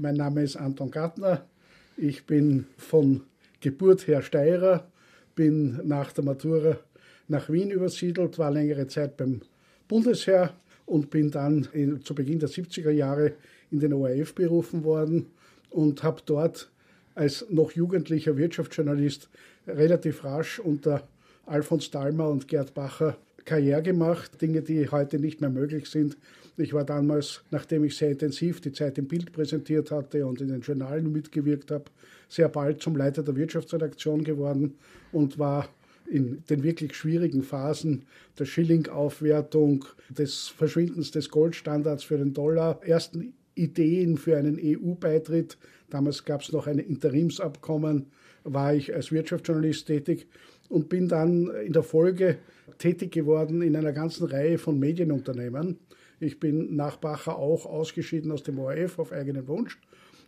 Mein Name ist Anton Gartner. Ich bin von Geburt her Steirer, bin nach der Matura nach Wien übersiedelt, war längere Zeit beim Bundesheer und bin dann in, zu Beginn der 70er Jahre in den ORF berufen worden und habe dort als noch jugendlicher Wirtschaftsjournalist relativ rasch unter Alfons Dalmer und Gerd Bacher Karriere gemacht, Dinge, die heute nicht mehr möglich sind. Ich war damals, nachdem ich sehr intensiv die Zeit im Bild präsentiert hatte und in den Journalen mitgewirkt habe, sehr bald zum Leiter der Wirtschaftsredaktion geworden und war in den wirklich schwierigen Phasen der Schilling-Aufwertung, des Verschwindens des Goldstandards für den Dollar, ersten Ideen für einen EU-Beitritt. Damals gab es noch ein Interimsabkommen, war ich als Wirtschaftsjournalist tätig und bin dann in der Folge tätig geworden in einer ganzen Reihe von Medienunternehmen. Ich bin nach Bacher auch ausgeschieden aus dem ORF auf eigenen Wunsch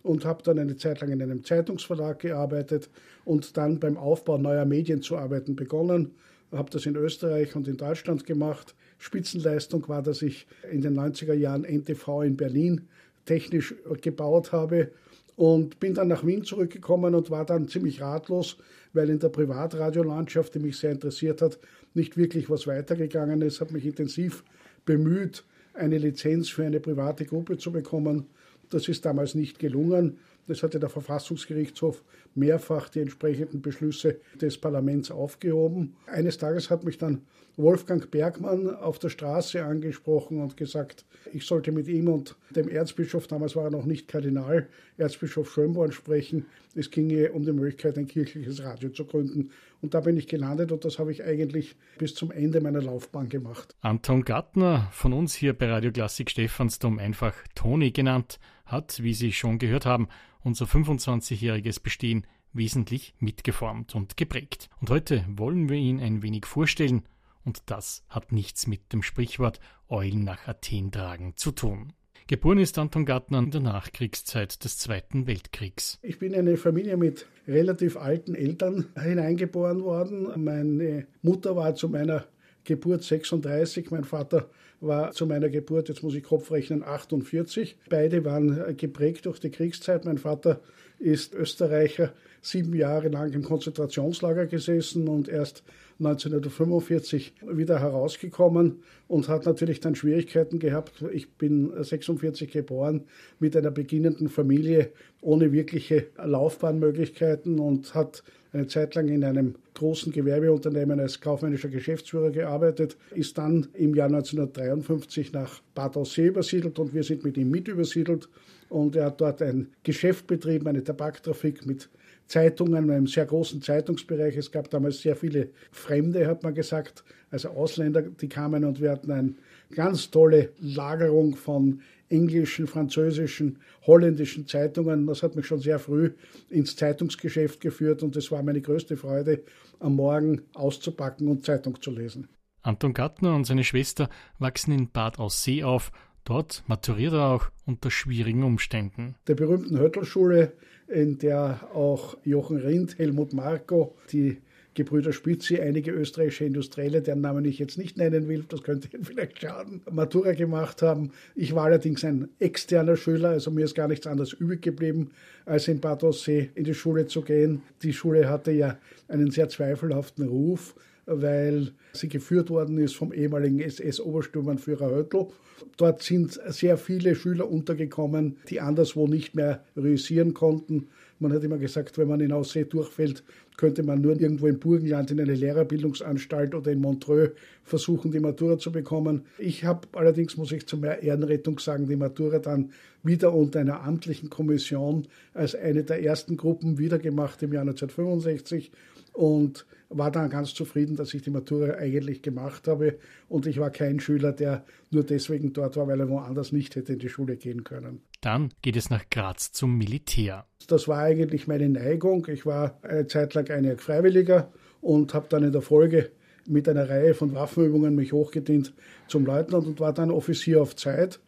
und habe dann eine Zeit lang in einem Zeitungsverlag gearbeitet und dann beim Aufbau neuer Medien zu arbeiten begonnen. Habe das in Österreich und in Deutschland gemacht. Spitzenleistung war, dass ich in den 90er Jahren NTV in Berlin technisch gebaut habe und bin dann nach Wien zurückgekommen und war dann ziemlich ratlos, weil in der Privatradiolandschaft, die mich sehr interessiert hat, nicht wirklich was weitergegangen ist. Habe mich intensiv bemüht, eine Lizenz für eine private Gruppe zu bekommen. Das ist damals nicht gelungen. Das hatte der Verfassungsgerichtshof mehrfach die entsprechenden Beschlüsse des Parlaments aufgehoben. Eines Tages hat mich dann Wolfgang Bergmann auf der Straße angesprochen und gesagt, ich sollte mit ihm und dem Erzbischof, damals war er noch nicht Kardinal, Erzbischof Schönborn sprechen. Es ginge um die Möglichkeit, ein kirchliches Radio zu gründen. Und da bin ich gelandet und das habe ich eigentlich bis zum Ende meiner Laufbahn gemacht. Anton Gattner, von uns hier bei Radio Klassik Stephansdom einfach Toni genannt, hat, wie Sie schon gehört haben, unser 25-jähriges Bestehen wesentlich mitgeformt und geprägt. Und heute wollen wir ihn ein wenig vorstellen und das hat nichts mit dem Sprichwort Eulen nach Athen tragen zu tun. Geboren ist Anton Gartner in der Nachkriegszeit des Zweiten Weltkriegs. Ich bin in eine Familie mit relativ alten Eltern hineingeboren worden. Meine Mutter war zu meiner Geburt 36, mein Vater war zu meiner Geburt, jetzt muss ich Kopf rechnen, 48. Beide waren geprägt durch die Kriegszeit. Mein Vater ist Österreicher, sieben Jahre lang im Konzentrationslager gesessen und erst 1945 wieder herausgekommen und hat natürlich dann Schwierigkeiten gehabt. Ich bin 46 geboren mit einer beginnenden Familie ohne wirkliche Laufbahnmöglichkeiten und hat eine Zeit lang in einem großen Gewerbeunternehmen als kaufmännischer Geschäftsführer gearbeitet, ist dann im Jahr 1953 nach Bad Aussee übersiedelt und wir sind mit ihm mit übersiedelt. Und er hat dort ein Geschäft betrieben, eine Tabaktrafik mit Zeitungen, einem sehr großen Zeitungsbereich. Es gab damals sehr viele Fremde, hat man gesagt, also Ausländer, die kamen und wir hatten eine ganz tolle Lagerung von englischen, französischen, holländischen Zeitungen. Das hat mich schon sehr früh ins Zeitungsgeschäft geführt und es war meine größte Freude, am Morgen auszupacken und Zeitung zu lesen. Anton Gattner und seine Schwester wachsen in Bad Aussee auf. Dort maturiert er auch unter schwierigen Umständen. Der berühmten Höttelschule in der auch Jochen Rindt, Helmut Marko, die Gebrüder Spitzi, einige österreichische Industrielle, deren Namen ich jetzt nicht nennen will, das könnte Ihnen vielleicht schaden, Matura gemacht haben. Ich war allerdings ein externer Schüler, also mir ist gar nichts anderes übrig geblieben, als in Bad Aussee in die Schule zu gehen. Die Schule hatte ja einen sehr zweifelhaften Ruf weil sie geführt worden ist vom ehemaligen SS-Obersturmannführer Höttl. Dort sind sehr viele Schüler untergekommen, die anderswo nicht mehr realisieren konnten. Man hat immer gesagt, wenn man in Aussee durchfällt, könnte man nur irgendwo im Burgenland in eine Lehrerbildungsanstalt oder in Montreux versuchen, die Matura zu bekommen. Ich habe allerdings, muss ich zu mehr Ehrenrettung sagen, die Matura dann wieder unter einer amtlichen Kommission als eine der ersten Gruppen wiedergemacht im Jahr 1965 und war dann ganz zufrieden, dass ich die Matura eigentlich gemacht habe. Und ich war kein Schüler, der nur deswegen dort war, weil er woanders nicht hätte in die Schule gehen können. Dann geht es nach Graz zum Militär. Das war eigentlich meine Neigung. Ich war eine Zeit lang ein Freiwilliger und habe dann in der Folge mit einer Reihe von Waffenübungen mich hochgedient zum Leutnant und war dann Offizier auf Zeit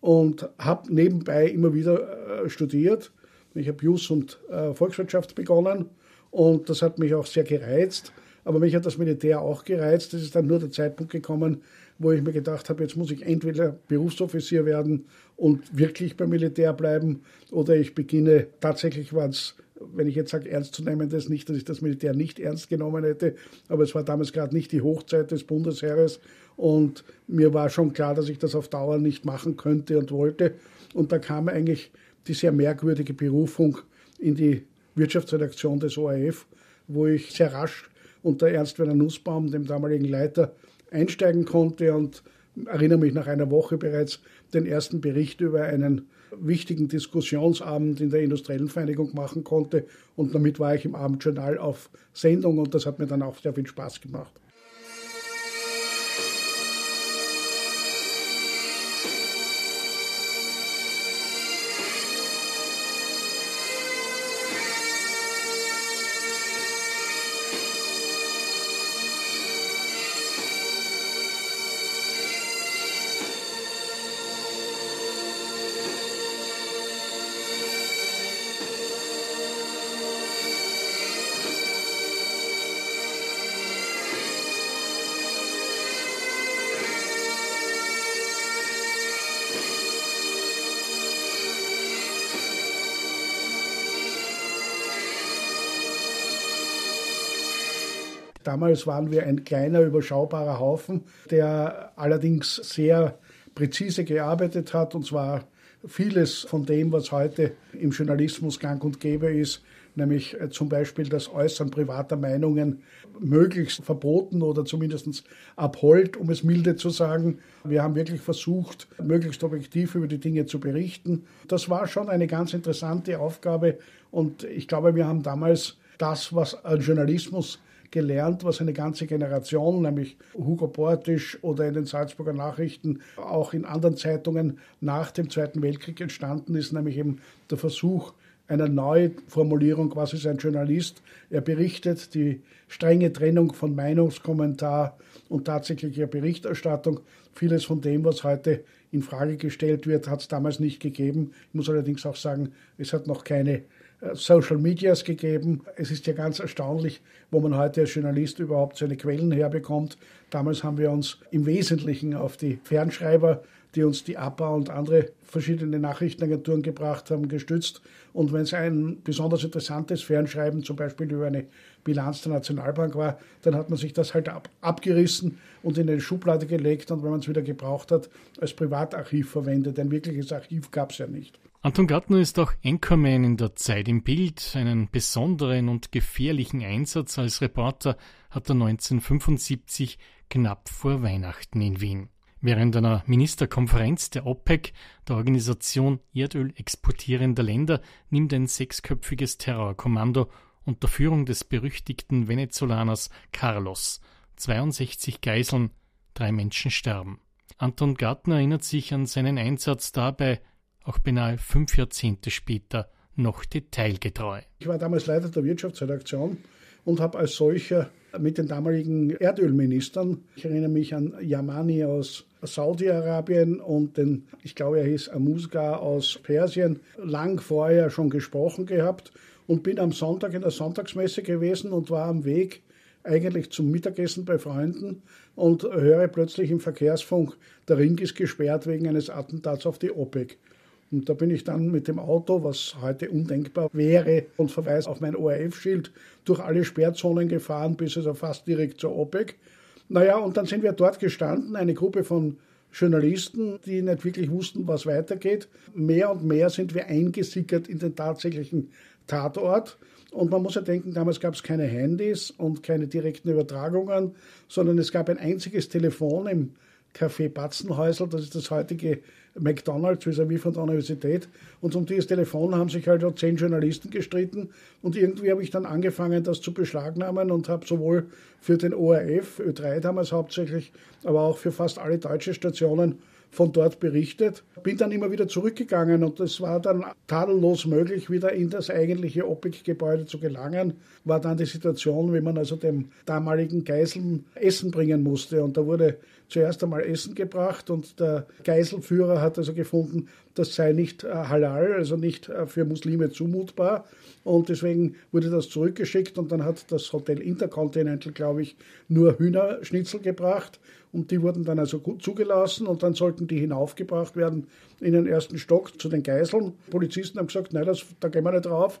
und habe nebenbei immer wieder äh, studiert. Ich habe Jus und äh, Volkswirtschaft begonnen und das hat mich auch sehr gereizt. Aber mich hat das Militär auch gereizt. Es ist dann nur der Zeitpunkt gekommen, wo ich mir gedacht habe, jetzt muss ich entweder Berufsoffizier werden und wirklich beim Militär bleiben oder ich beginne, tatsächlich war es wenn ich jetzt sage, ernst zu nehmen, das nicht, dass ich das Militär nicht ernst genommen hätte, aber es war damals gerade nicht die Hochzeit des Bundesheeres und mir war schon klar, dass ich das auf Dauer nicht machen könnte und wollte. Und da kam eigentlich die sehr merkwürdige Berufung in die Wirtschaftsredaktion des ORF, wo ich sehr rasch unter Ernst Werner Nussbaum, dem damaligen Leiter, einsteigen konnte und erinnere mich nach einer Woche bereits den ersten Bericht über einen wichtigen Diskussionsabend in der Industriellen Vereinigung machen konnte. Und damit war ich im Abendjournal auf Sendung und das hat mir dann auch sehr viel Spaß gemacht. Damals waren wir ein kleiner, überschaubarer Haufen, der allerdings sehr präzise gearbeitet hat, und zwar vieles von dem, was heute im Journalismus gang und gäbe ist, nämlich äh, zum Beispiel das Äußern privater Meinungen möglichst verboten oder zumindest abhold, um es milde zu sagen. Wir haben wirklich versucht, möglichst objektiv über die Dinge zu berichten. Das war schon eine ganz interessante Aufgabe und ich glaube, wir haben damals das, was Journalismus gelernt, was eine ganze Generation, nämlich Hugo Bortisch oder in den Salzburger Nachrichten, auch in anderen Zeitungen nach dem Zweiten Weltkrieg entstanden ist, nämlich eben der Versuch, einer Neuformulierung, was ist ein Journalist? Er berichtet die strenge Trennung von Meinungskommentar und tatsächlicher Berichterstattung. Vieles von dem, was heute in Frage gestellt wird, hat es damals nicht gegeben. Ich muss allerdings auch sagen, es hat noch keine Social Medias gegeben. Es ist ja ganz erstaunlich, wo man heute als Journalist überhaupt seine Quellen herbekommt. Damals haben wir uns im Wesentlichen auf die Fernschreiber, die uns die APA und andere verschiedene Nachrichtenagenturen gebracht haben, gestützt. Und wenn es ein besonders interessantes Fernschreiben, zum Beispiel über eine Bilanz der Nationalbank war, dann hat man sich das halt ab, abgerissen und in eine Schublade gelegt und wenn man es wieder gebraucht hat, als Privatarchiv verwendet. Ein wirkliches Archiv gab es ja nicht. Anton Gartner ist auch Anchorman in der Zeit im Bild. Einen besonderen und gefährlichen Einsatz als Reporter hat er 1975 knapp vor Weihnachten in Wien. Während einer Ministerkonferenz der OPEC, der Organisation Erdöl exportierender Länder, nimmt ein sechsköpfiges Terrorkommando unter Führung des berüchtigten Venezolaners Carlos 62 Geiseln, drei Menschen sterben. Anton Gartner erinnert sich an seinen Einsatz dabei auch beinahe fünf Jahrzehnte später noch detailgetreu. Ich war damals Leiter der Wirtschaftsredaktion und habe als solcher mit den damaligen Erdölministern, ich erinnere mich an Yamani aus Saudi-Arabien und den, ich glaube, er hieß Amuzga aus Persien, lang vorher schon gesprochen gehabt und bin am Sonntag in der Sonntagsmesse gewesen und war am Weg eigentlich zum Mittagessen bei Freunden und höre plötzlich im Verkehrsfunk, der Ring ist gesperrt wegen eines Attentats auf die OPEC. Und da bin ich dann mit dem Auto, was heute undenkbar wäre, und Verweis auf mein ORF-Schild, durch alle Sperrzonen gefahren, bis also fast direkt zur OPEC. Naja, und dann sind wir dort gestanden, eine Gruppe von Journalisten, die nicht wirklich wussten, was weitergeht. Mehr und mehr sind wir eingesickert in den tatsächlichen Tatort. Und man muss ja denken, damals gab es keine Handys und keine direkten Übertragungen, sondern es gab ein einziges Telefon im Café Batzenhäusl, das ist das heutige McDonalds vis-à-vis von der Universität. Und um dieses Telefon haben sich halt zehn Journalisten gestritten. Und irgendwie habe ich dann angefangen, das zu beschlagnahmen und habe sowohl für den ORF, Ö3 damals hauptsächlich, aber auch für fast alle deutsche Stationen von dort berichtet. Bin dann immer wieder zurückgegangen und es war dann tadellos möglich, wieder in das eigentliche OPEC-Gebäude zu gelangen. War dann die Situation, wie man also dem damaligen Geiseln Essen bringen musste. Und da wurde zuerst einmal Essen gebracht und der Geiselführer hat also gefunden, das sei nicht äh, halal, also nicht äh, für Muslime zumutbar. Und deswegen wurde das zurückgeschickt und dann hat das Hotel Intercontinental, glaube ich, nur Hühnerschnitzel gebracht und die wurden dann also gut zugelassen und dann sollten die hinaufgebracht werden in den ersten Stock zu den Geiseln. Polizisten haben gesagt, nein, das, da gehen wir nicht drauf.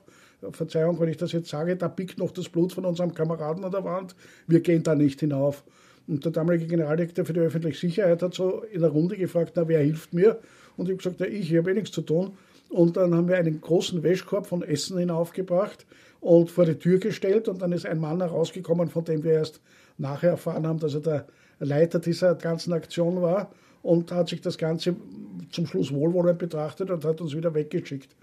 Verzeihung, wenn ich das jetzt sage, da biegt noch das Blut von unserem Kameraden an der Wand. Wir gehen da nicht hinauf. Und der damalige Generaldirektor für die öffentliche Sicherheit hat so in der Runde gefragt, na, wer hilft mir? Und ich habe gesagt, ja, ich, ich habe eh nichts zu tun. Und dann haben wir einen großen Wäschkorb von Essen hinaufgebracht und vor die Tür gestellt. Und dann ist ein Mann herausgekommen, von dem wir erst nachher erfahren haben, dass er der Leiter dieser ganzen Aktion war. Und hat sich das Ganze zum Schluss wohlwollend betrachtet und hat uns wieder weggeschickt.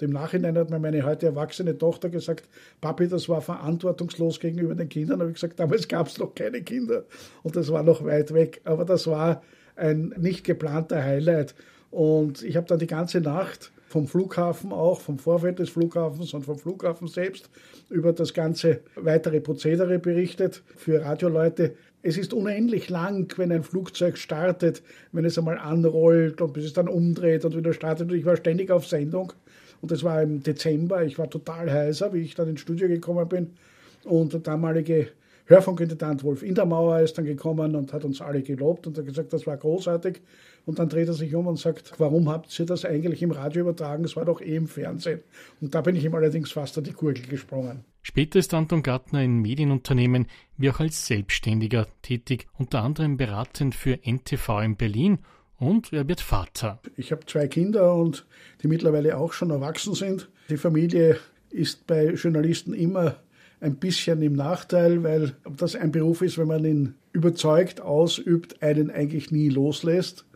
Im Nachhinein hat mir meine heute erwachsene Tochter gesagt, Papi, das war verantwortungslos gegenüber den Kindern. Da habe ich gesagt, damals gab es noch keine Kinder und das war noch weit weg. Aber das war ein nicht geplanter Highlight. Und ich habe dann die ganze Nacht vom Flughafen auch, vom Vorfeld des Flughafens und vom Flughafen selbst über das ganze weitere Prozedere berichtet für Radioleute. Es ist unendlich lang, wenn ein Flugzeug startet, wenn es einmal anrollt und bis es dann umdreht und wieder startet. Und ich war ständig auf Sendung. Und das war im Dezember. Ich war total heißer, wie ich dann ins Studio gekommen bin. Und der damalige Hörfunkintendant Wolf Indermauer ist dann gekommen und hat uns alle gelobt und hat gesagt, das war großartig. Und dann dreht er sich um und sagt, warum habt ihr das eigentlich im Radio übertragen? Es war doch eh im Fernsehen. Und da bin ich ihm allerdings fast an die Gurgel gesprungen. Später ist Anton Gartner in Medienunternehmen wie auch als Selbstständiger tätig, unter anderem beratend für NTV in Berlin und er wird Vater. Ich habe zwei Kinder und die mittlerweile auch schon erwachsen sind. Die Familie ist bei Journalisten immer ein bisschen im Nachteil, weil das ein Beruf ist, wenn man ihn überzeugt ausübt, einen eigentlich nie loslässt.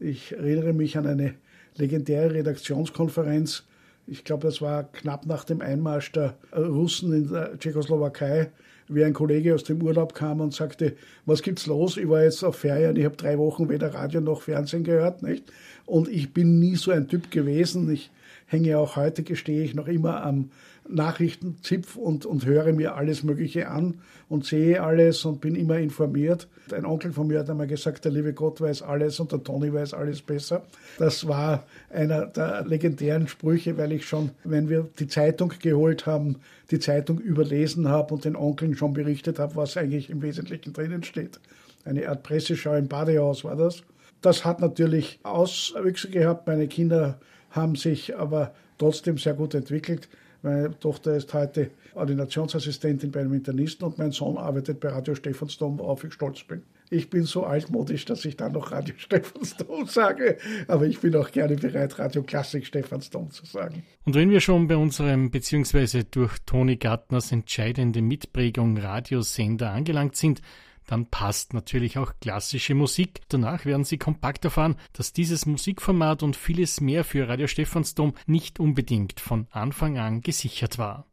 Ich erinnere mich an eine legendäre Redaktionskonferenz. Ich glaube, das war knapp nach dem Einmarsch der Russen in der Tschechoslowakei, wie ein Kollege aus dem Urlaub kam und sagte, was gibt's los? Ich war jetzt auf Ferien, ich habe drei Wochen weder Radio noch Fernsehen gehört, nicht? Und ich bin nie so ein Typ gewesen. Ich hänge auch heute, gestehe ich, noch immer am Nachrichtenzipf und, und höre mir alles Mögliche an und sehe alles und bin immer informiert. Ein Onkel von mir hat einmal gesagt, der liebe Gott weiß alles und der Toni weiß alles besser. Das war einer der legendären Sprüche, weil ich schon, wenn wir die Zeitung geholt haben, die Zeitung überlesen habe und den Onkeln schon berichtet habe, was eigentlich im Wesentlichen drinnen steht. Eine Art Presseschau im Badehaus war das. Das hat natürlich Auswüchse gehabt. Meine Kinder haben sich aber trotzdem sehr gut entwickelt. Meine Tochter ist heute Ordinationsassistentin bei einem Internisten und mein Sohn arbeitet bei Radio Stephansdom, worauf ich stolz bin. Ich bin so altmodisch, dass ich dann noch Radio Stephansdom sage, aber ich bin auch gerne bereit, Radio Klassik Stephansdom zu sagen. Und wenn wir schon bei unserem beziehungsweise durch Toni Gartners entscheidende Mitprägung Radiosender angelangt sind, dann passt natürlich auch klassische Musik. Danach werden Sie kompakt erfahren, dass dieses Musikformat und vieles mehr für Radio Stephansdom nicht unbedingt von Anfang an gesichert war.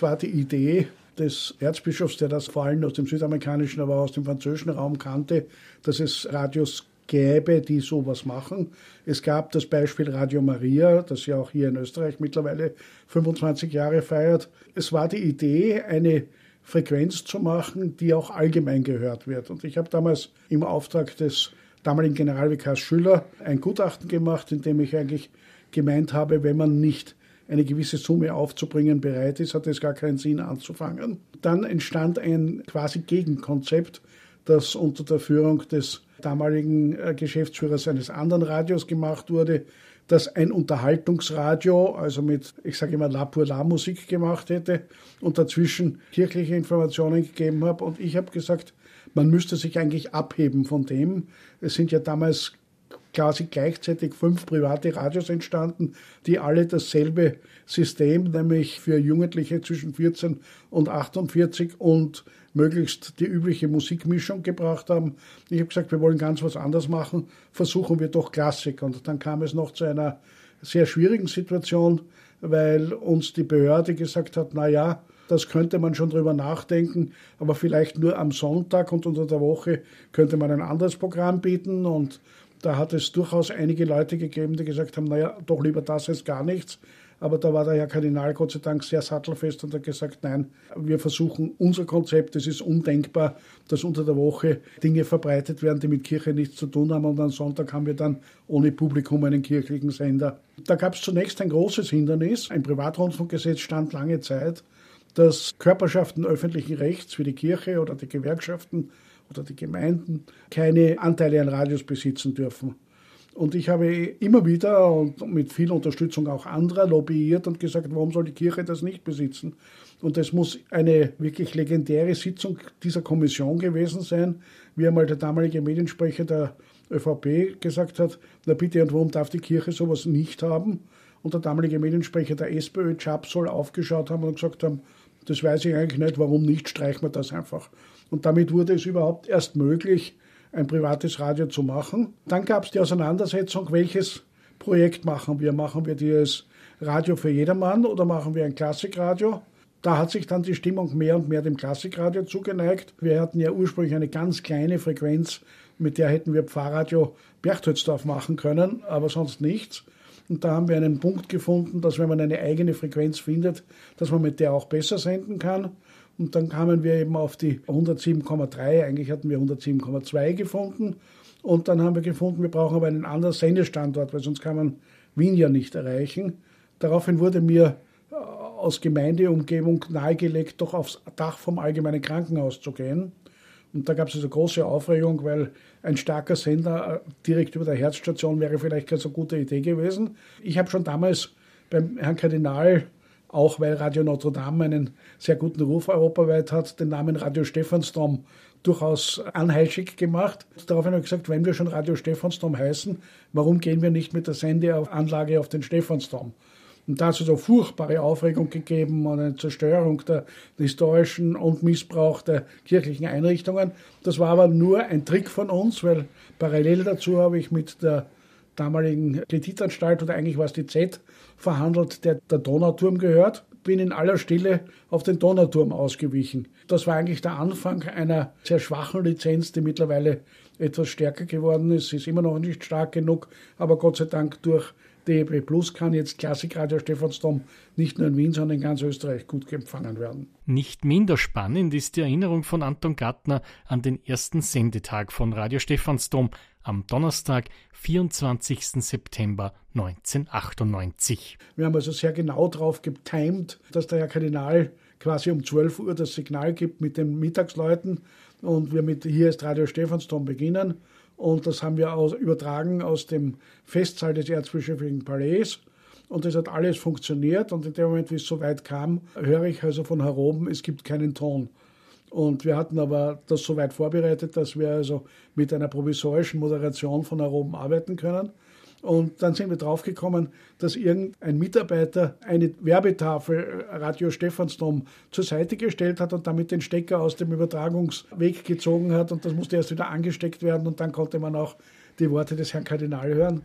Es war die Idee des Erzbischofs, der das vor allem aus dem südamerikanischen, aber auch aus dem französischen Raum kannte, dass es Radios gäbe, die sowas machen. Es gab das Beispiel Radio Maria, das ja auch hier in Österreich mittlerweile 25 Jahre feiert. Es war die Idee, eine Frequenz zu machen, die auch allgemein gehört wird. Und ich habe damals im Auftrag des damaligen Generalvikars Schüller ein Gutachten gemacht, in dem ich eigentlich gemeint habe, wenn man nicht eine gewisse Summe aufzubringen bereit ist, hat es gar keinen Sinn anzufangen. Dann entstand ein quasi Gegenkonzept, das unter der Führung des damaligen äh, Geschäftsführers eines anderen Radios gemacht wurde, das ein Unterhaltungsradio, also mit, ich sage immer, La pour La Musik gemacht hätte und dazwischen kirchliche Informationen gegeben habe. Und ich habe gesagt, man müsste sich eigentlich abheben von dem. Es sind ja damals quasi gleichzeitig fünf private Radios entstanden, die alle dasselbe System, nämlich für Jugendliche zwischen 14 und 48 und möglichst die übliche Musikmischung gebracht haben. Ich habe gesagt, wir wollen ganz was anderes machen, versuchen wir doch Klassik. Und dann kam es noch zu einer sehr schwierigen Situation, weil uns die Behörde gesagt hat, na ja, das könnte man schon drüber nachdenken, aber vielleicht nur am Sonntag und unter der Woche könnte man ein anderes Programm bieten und da hat es durchaus einige Leute gegeben, die gesagt haben, naja, doch lieber das als gar nichts. Aber da war der Herr Kardinal Gott sei Dank sehr sattelfest und hat gesagt, nein, wir versuchen unser Konzept, es ist undenkbar, dass unter der Woche Dinge verbreitet werden, die mit Kirche nichts zu tun haben und am Sonntag haben wir dann ohne Publikum einen kirchlichen Sender. Da gab es zunächst ein großes Hindernis. Ein Privatrundfunkgesetz stand lange Zeit, dass Körperschaften öffentlichen Rechts wie die Kirche oder die Gewerkschaften oder die Gemeinden keine Anteile an Radios besitzen dürfen. Und ich habe immer wieder und mit viel Unterstützung auch anderer lobbyiert und gesagt, warum soll die Kirche das nicht besitzen? Und es muss eine wirklich legendäre Sitzung dieser Kommission gewesen sein, wie einmal der damalige Mediensprecher der ÖVP gesagt hat, na bitte, und warum darf die Kirche sowas nicht haben? Und der damalige Mediensprecher der SPÖ, Chap, soll aufgeschaut haben und gesagt haben, das weiß ich eigentlich nicht, warum nicht, streichen wir das einfach. Und damit wurde es überhaupt erst möglich, ein privates Radio zu machen. Dann gab es die Auseinandersetzung, welches Projekt machen wir? Machen wir dieses Radio für jedermann oder machen wir ein Klassikradio? Da hat sich dann die Stimmung mehr und mehr dem Klassikradio zugeneigt. Wir hatten ja ursprünglich eine ganz kleine Frequenz, mit der hätten wir Pfarrradio Berchtoldsdorf machen können, aber sonst nichts. Und da haben wir einen Punkt gefunden, dass wenn man eine eigene Frequenz findet, dass man mit der auch besser senden kann. Und dann kamen wir eben auf die 107,3, eigentlich hatten wir 107,2 gefunden. Und dann haben wir gefunden, wir brauchen aber einen anderen Sendestandort, weil sonst kann man Wien ja nicht erreichen. Daraufhin wurde mir äh, aus Gemeindeumgebung nahegelegt, doch aufs Dach vom Allgemeinen Krankenhaus zu gehen. Und da gab es also große Aufregung, weil ein starker Sender äh, direkt über der Herzstation wäre vielleicht keine so gute Idee gewesen. Ich habe schon damals beim Herrn Kardinal auch weil Radio Notre Dame einen sehr guten Ruf europaweit hat, den Namen Radio Stephansdom durchaus anheischig gemacht. Daraufhin habe ich gesagt, wenn wir schon Radio Stephansdom heißen, warum gehen wir nicht mit der Sendeanlage auf den Stephansdom? Und da hat es also furchtbare Aufregung gegeben und eine Zerstörung der, historischen und Missbrauch der kirchlichen Einrichtungen. Das war aber nur ein Trick von uns, weil parallel dazu habe ich mit der damaligen Kreditanstalt oder eigentlich war es die Z verhandelt, der der Donauturm gehört. Bin in aller Stille auf den Donauturm ausgewichen. Das war eigentlich der Anfang einer sehr schwachen Lizenz, die mittlerweile etwas stärker geworden ist. Sie ist immer noch nicht stark genug, aber Gott sei Dank durch DEB Plus kann jetzt Klassikradio Stephansdom nicht nur in Wien, sondern in ganz Österreich gut empfangen werden. Nicht minder spannend ist die Erinnerung von Anton Gartner an den ersten Sendetag von Radio Stephansdom am Donnerstag, 24. September 1998. Wir haben also sehr genau darauf getimt, dass der Herr Kardinal quasi um 12 Uhr das Signal gibt mit den Mittagsleuten und wir mit Hier ist Radio Stephansdom beginnen. Und das haben wir aus, übertragen aus dem Festsaal des Erzbischöflichen Palais. Und das hat alles funktioniert. Und in dem Moment, wie es so weit kam, höre ich also von Herr oben, es gibt keinen Ton. Und wir hatten aber das so weit vorbereitet, dass wir also mit einer provisorischen Moderation von Herr oben arbeiten können. Und dann sind wir draufgekommen, dass irgendein Mitarbeiter eine Werbetafel Radio Stephansdom zur Seite gestellt hat und damit den Stecker aus dem Übertragungsweg gezogen hat. Und das musste erst wieder angesteckt werden und dann konnte man auch die Worte des Herrn Kardinal hören.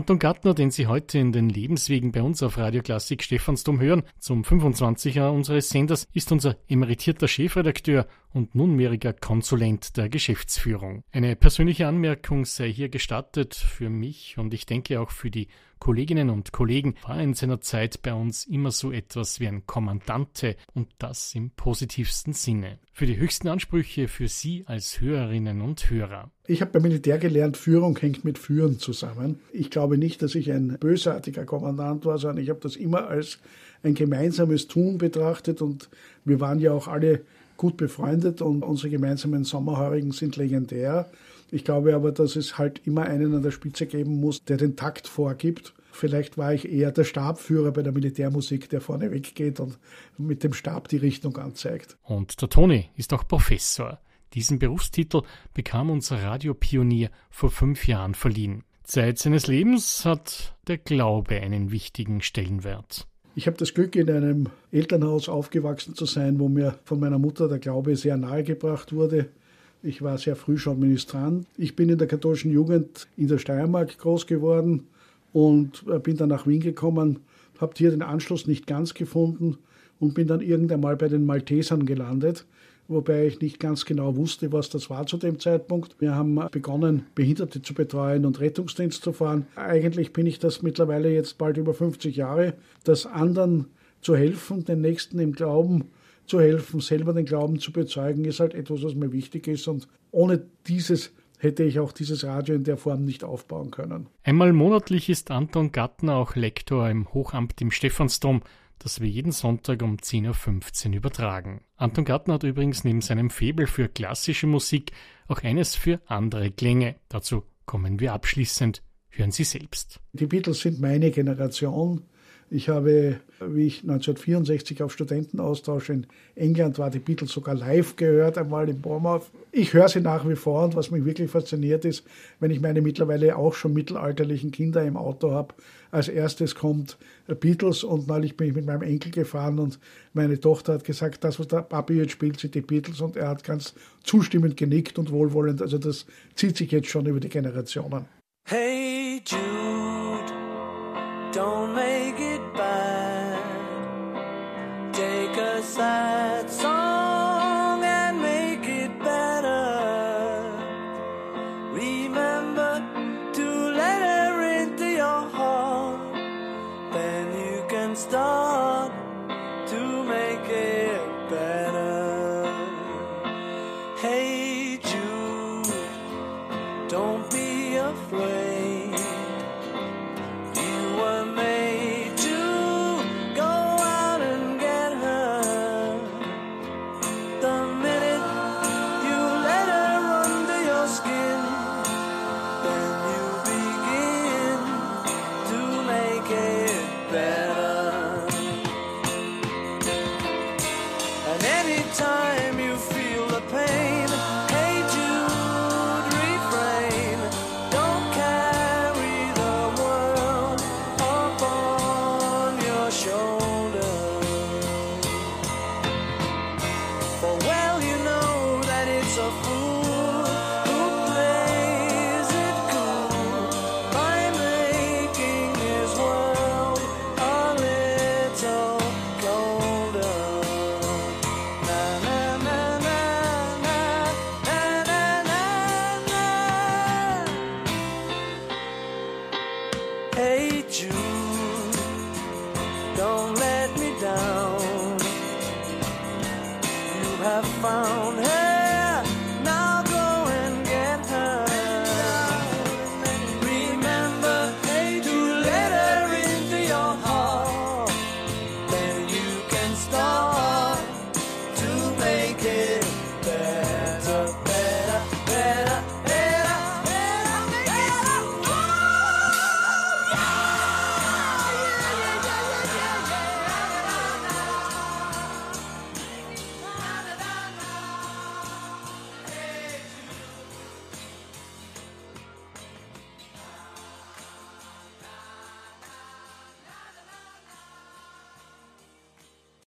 Anton Gattner, den Sie heute in den Lebenswegen bei uns auf Radio Klassik Stephansdom hören, zum 25er unseres Senders, ist unser emeritierter Chefredakteur und nunmehriger Konsulent der Geschäftsführung. Eine persönliche Anmerkung sei hier gestattet für mich und ich denke auch für die Kolleginnen und Kollegen war in seiner Zeit bei uns immer so etwas wie ein Kommandante und das im positivsten Sinne. Für die höchsten Ansprüche für Sie als Hörerinnen und Hörer. Ich habe beim Militär gelernt, Führung hängt mit Führen zusammen. Ich glaube nicht, dass ich ein bösartiger Kommandant war, sondern ich habe das immer als ein gemeinsames Tun betrachtet und wir waren ja auch alle gut befreundet und unsere gemeinsamen Sommerheurigen sind legendär. Ich glaube aber, dass es halt immer einen an der Spitze geben muss, der den Takt vorgibt. Vielleicht war ich eher der Stabführer bei der Militärmusik, der vorne weggeht und mit dem Stab die Richtung anzeigt. Und der Toni ist auch Professor. Diesen Berufstitel bekam unser Radiopionier vor fünf Jahren verliehen. Zeit seines Lebens hat der Glaube einen wichtigen Stellenwert. Ich habe das Glück, in einem Elternhaus aufgewachsen zu sein, wo mir von meiner Mutter der Glaube sehr nahegebracht wurde. Ich war sehr früh schon Ministrant. Ich bin in der katholischen Jugend in der Steiermark groß geworden und äh, bin dann nach Wien gekommen, habe hier den Anschluss nicht ganz gefunden und bin dann irgendwann mal bei den Maltesern gelandet, wobei ich nicht ganz genau wusste, was das war zu dem Zeitpunkt. Wir haben begonnen, Behinderte zu betreuen und Rettungsdienst zu fahren. Eigentlich bin ich das mittlerweile jetzt bald über 50 Jahre, dass anderen zu helfen, den Nächsten im Glauben zu helfen, selber den Glauben zu bezeugen, ist halt etwas, was mir wichtig ist. Und ohne dieses hätte ich auch dieses Radio in der Form nicht aufbauen können. Einmal monatlich ist Anton Gattner auch Lektor im Hochamt im Stephansdom, das wir jeden Sonntag um 10.15 Uhr übertragen. Anton Gattner hat übrigens neben seinem Febel für klassische Musik auch eines für andere Klänge. Dazu kommen wir abschließend. Hören Sie selbst. Die Beatles sind meine Generation. Ich habe, wie ich 1964 auf Studentenaustausch in England war, die Beatles sogar live gehört, einmal in Bournemouth. Ich höre sie nach wie vor und was mich wirklich fasziniert ist, wenn ich meine mittlerweile auch schon mittelalterlichen Kinder im Auto habe, als erstes kommt Beatles und neulich bin ich mit meinem Enkel gefahren und meine Tochter hat gesagt, das, was der Papi jetzt spielt, sind die Beatles und er hat ganz zustimmend genickt und wohlwollend. Also das zieht sich jetzt schon über die Generationen. Hey Jude, don't let me down. You have found.